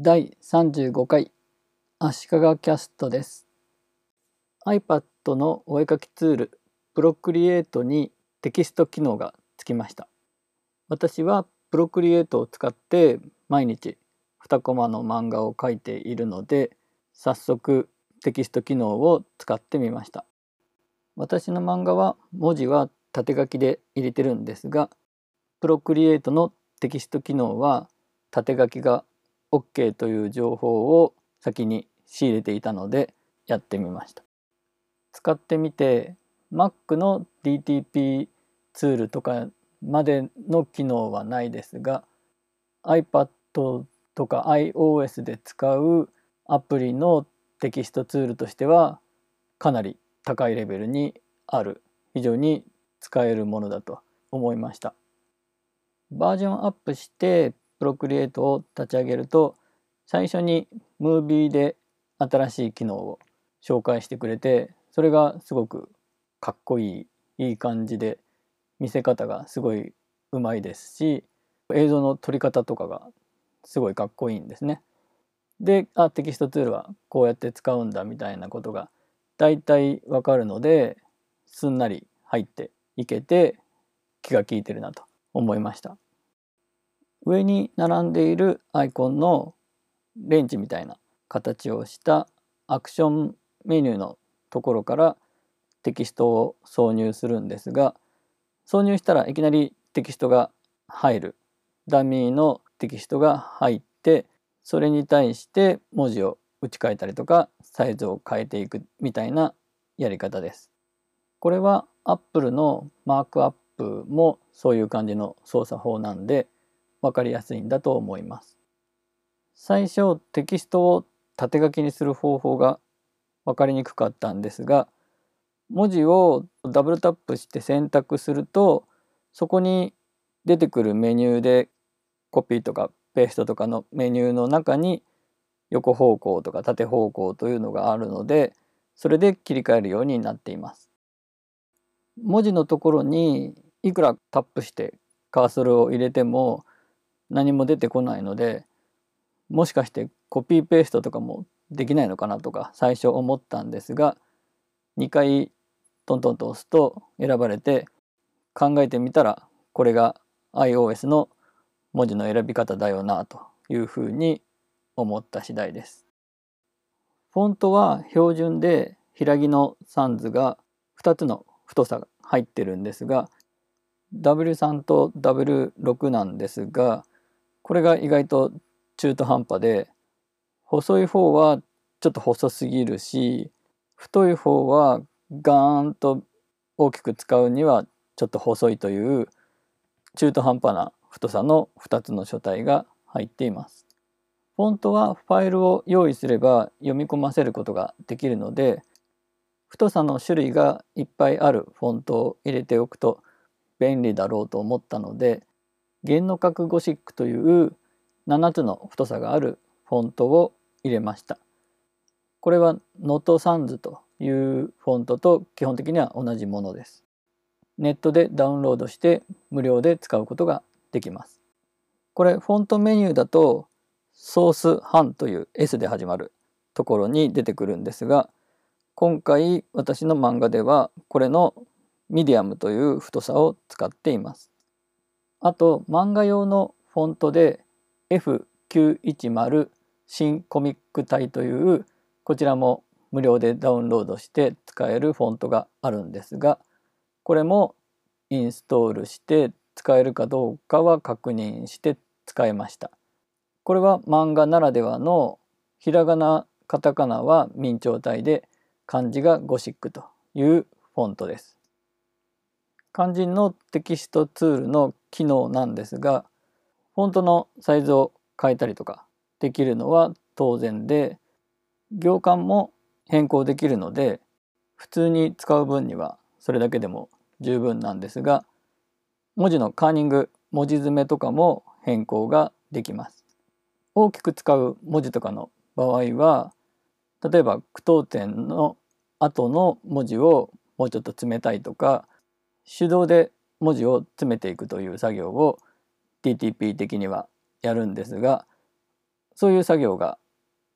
第35回足利キャストです。iPad のお絵かきツールプロクリエイトにテキスト機能がつきました。私はプロクリエイトを使って毎日2コマの漫画を描いているので早速テキスト機能を使ってみました。私の漫画は文字は縦書きで入れてるんですがプロクリエイトのテキスト機能は縦書きが OK という情報を先に仕入れていたのでやってみました。使ってみて Mac の DTP ツールとかまでの機能はないですが iPad とか iOS で使うアプリのテキストツールとしてはかなり高いレベルにある。非常に使えるものだと思いました。バージョンアップしてプロクリエイトを立ち上げると最初にムービーで新しい機能を紹介してくれてそれがすごくかっこいいいい感じで見せ方がすごいうまいですし映像の撮り方とかがすごいかっこいいんですね。であテキストツールはこうやって使うんだみたいなことが大体わかるのですんなり入っていけて気が利いてるなと思いました。上に並んでいるアイコンのレンチみたいな形をしたアクションメニューのところからテキストを挿入するんですが挿入したらいきなりテキストが入るダミーのテキストが入ってそれに対して文字を打ち替えたりとかサイズを変えていくみたいなやり方です。これは Apple のマークアップもそういう感じの操作法なんで分かりやすいんだと思います。最初テキストを縦書きにする方法が分かりにくかったんですが文字をダブルタップして選択するとそこに出てくるメニューでコピーとかペーストとかのメニューの中に横方向とか縦方向というのがあるのでそれで切り替えるようになっています。文字のところにいくらタップしてカーソルを入れても何も出てこないのでもしかしてコピーペーストとかもできないのかなとか最初思ったんですが2回トントンと押すと選ばれて考えてみたらこれが iOS の文字の選び方だよなというふうに思った次第です。フォントは標準で平木のサンズが2つの太さが入ってるんですが W3 と W6 なんですがこれが意外と中途半端で細い方はちょっと細すぎるし太い方はガーンと大きく使うにはちょっと細いという中途半端な太さの2つの書体が入っています。フォントはファイルを用意すれば読み込ませることができるので太さの種類がいっぱいあるフォントを入れておくと便利だろうと思ったので弦の角ゴシックという7つの太さがあるフォントを入れました。これは Noto Sans というフォントと基本的には同じものです。ネットでダウンロードして無料で使うことができます。これフォントメニューだと Source Han という S で始まるところに出てくるんですが今回私の漫画ではこれのミディアムという太さを使っています。あと漫画用のフォントで F910 新コミック体というこちらも無料でダウンロードして使えるフォントがあるんですがこれもインストールして使えるかどうかは確認して使いました。これは漫画ならではのひらがなカタカナは明朝体で漢字がゴシックというフォントです。肝心のテキストツールの機能なんですがフォントのサイズを変えたりとかできるのは当然で行間も変更できるので普通に使う分にはそれだけでも十分なんですが文字のカーニング文字詰めとかも変更ができます。大きく使う文字とかの場合は例えば句読点の後の文字をもうちょっと詰めたいとか手動で文字を詰めていくという作業を TTP 的にはやるんですがそういう作業が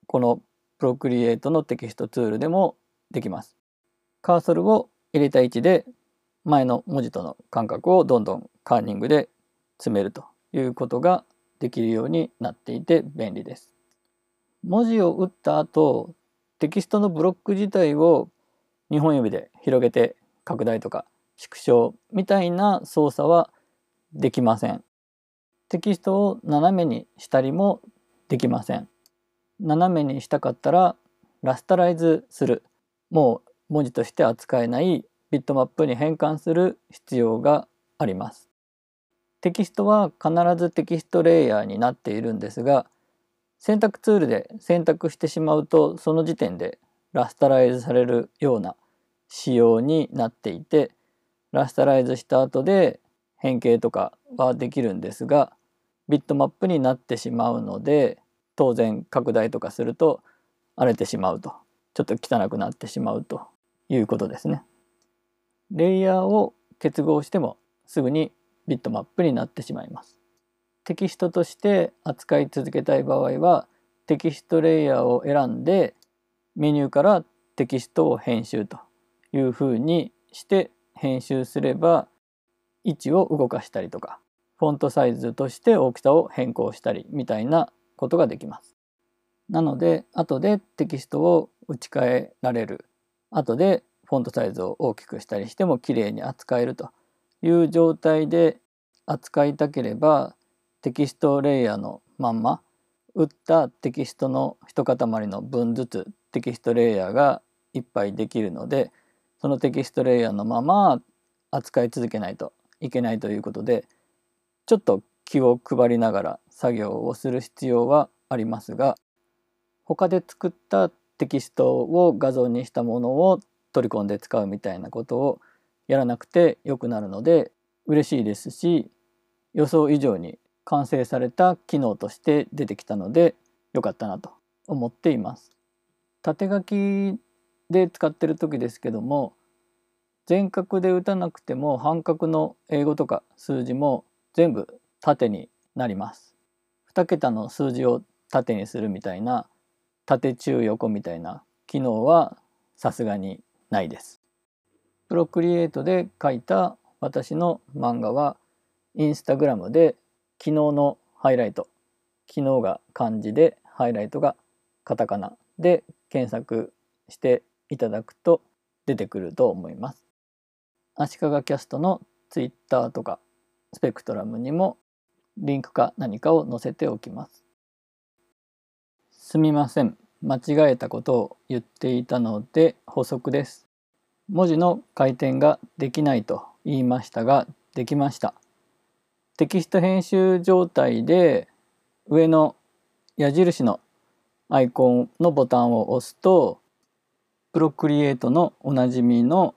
このプロクリエイトのテキストツールでもできます。カーソルを入れた位置で前の文字との間隔をどんどんカーニングで詰めるということができるようになっていて便利です。文字を打った後テキストのブロック自体を2本指で広げて拡大とか縮小みたいな操作はできません。テキストを斜めにしたりもできません。斜めにしたかったらラスタライズするもう文字として扱えないビットマップに変換する必要があります。テキストは必ずテキストレイヤーになっているんですが選択ツールで選択してしまうとその時点でラスタライズされるような仕様になっていてラスタライズした後で変形とかはできるんですがビットマップになってしまうので当然拡大とかすると荒れてしまうとちょっと汚くなってしまうということですね。レイヤーを結合してもすぐにビットマップになってしまいます。テキストとして扱い続けたい場合はテキストレイヤーを選んでメニューからテキストを編集というふうにして編集すれば位置を動かしたりとかフォントサイズとして大きさを変更したりみたいなことができます。なので後でテキストを打ち替えられる後でフォントサイズを大きくしたりしても綺麗に扱えるという状態で扱いたければテキストレイヤーのまんま打ったテキストの一塊の分ずつテキストレイヤーがいっぱいできるのでそのテキストレイヤーのまま扱い続けないといけないということでちょっと気を配りながら作業をする必要はありますが他で作ったテキストを画像にしたものを取り込んで使うみたいなことをやらなくてよくなるので嬉しいですし予想以上に完成された機能として出てきたので良かったなと思っています。縦書きで使ってる時ですけども全角で打たなくても半角の英語とか数字も全部縦になります。2桁の数字を縦にするみたいな縦中横みたいな機能はさすがにないです。プロクリエイトで書いた私の漫画はインスタグラムで昨日のハイライト昨日が漢字でハイライトがカタカナで検索していただくと出てくると思います。足利キャストのツイッターとかスペクトラムにもリンクか何かを載せておきます。すみません。間違えたことを言っていたので補足です。文字の回転ができないと言いましたができました。テキスト編集状態で上の矢印のアイコンのボタンを押すとプロクリエイトのおなじみの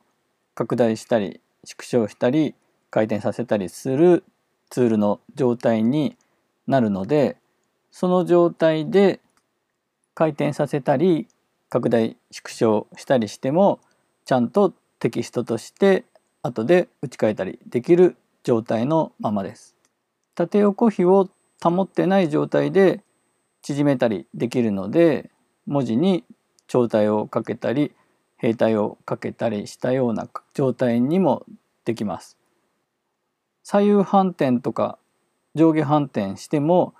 拡大したり縮小したり回転させたりするツールの状態になるのでその状態で回転させたり拡大縮小したりしてもちゃんとテキストとして後で打ち替えたりできる状態のままです。縦横比を保ってない状態で縮めたりできるので文字に長体をかけたり兵隊をかけたりしたような状態にもできます。左右反転とか上下反転しても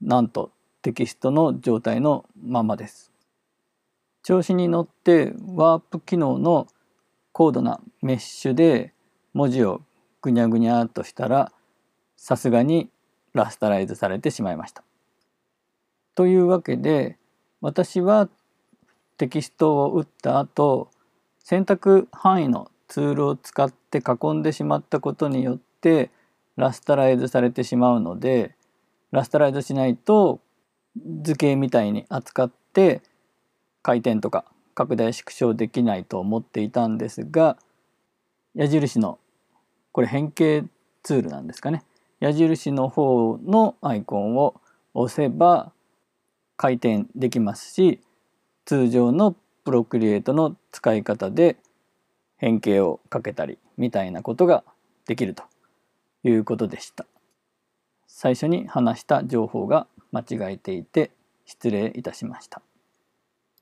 なんとテキストの状態のままです。調子に乗ってワープ機能の高度なメッシュで文字をぐにゃぐにゃっとしたらさすがにラスタライズされてしまいました。というわけで私はテキストを打った後選択範囲のツールを使って囲んでしまったことによってラスタライズされてしまうのでラスタライズしないと図形みたいに扱って回転とか拡大縮小できないと思っていたんですが矢印のこれ変形ツールなんですかね。矢印の方のアイコンを押せば回転できますし通常のプロクリエイトの使い方で変形をかけたりみたいなことができるということでした。最初に話した情報が間違えていて失礼いたしました。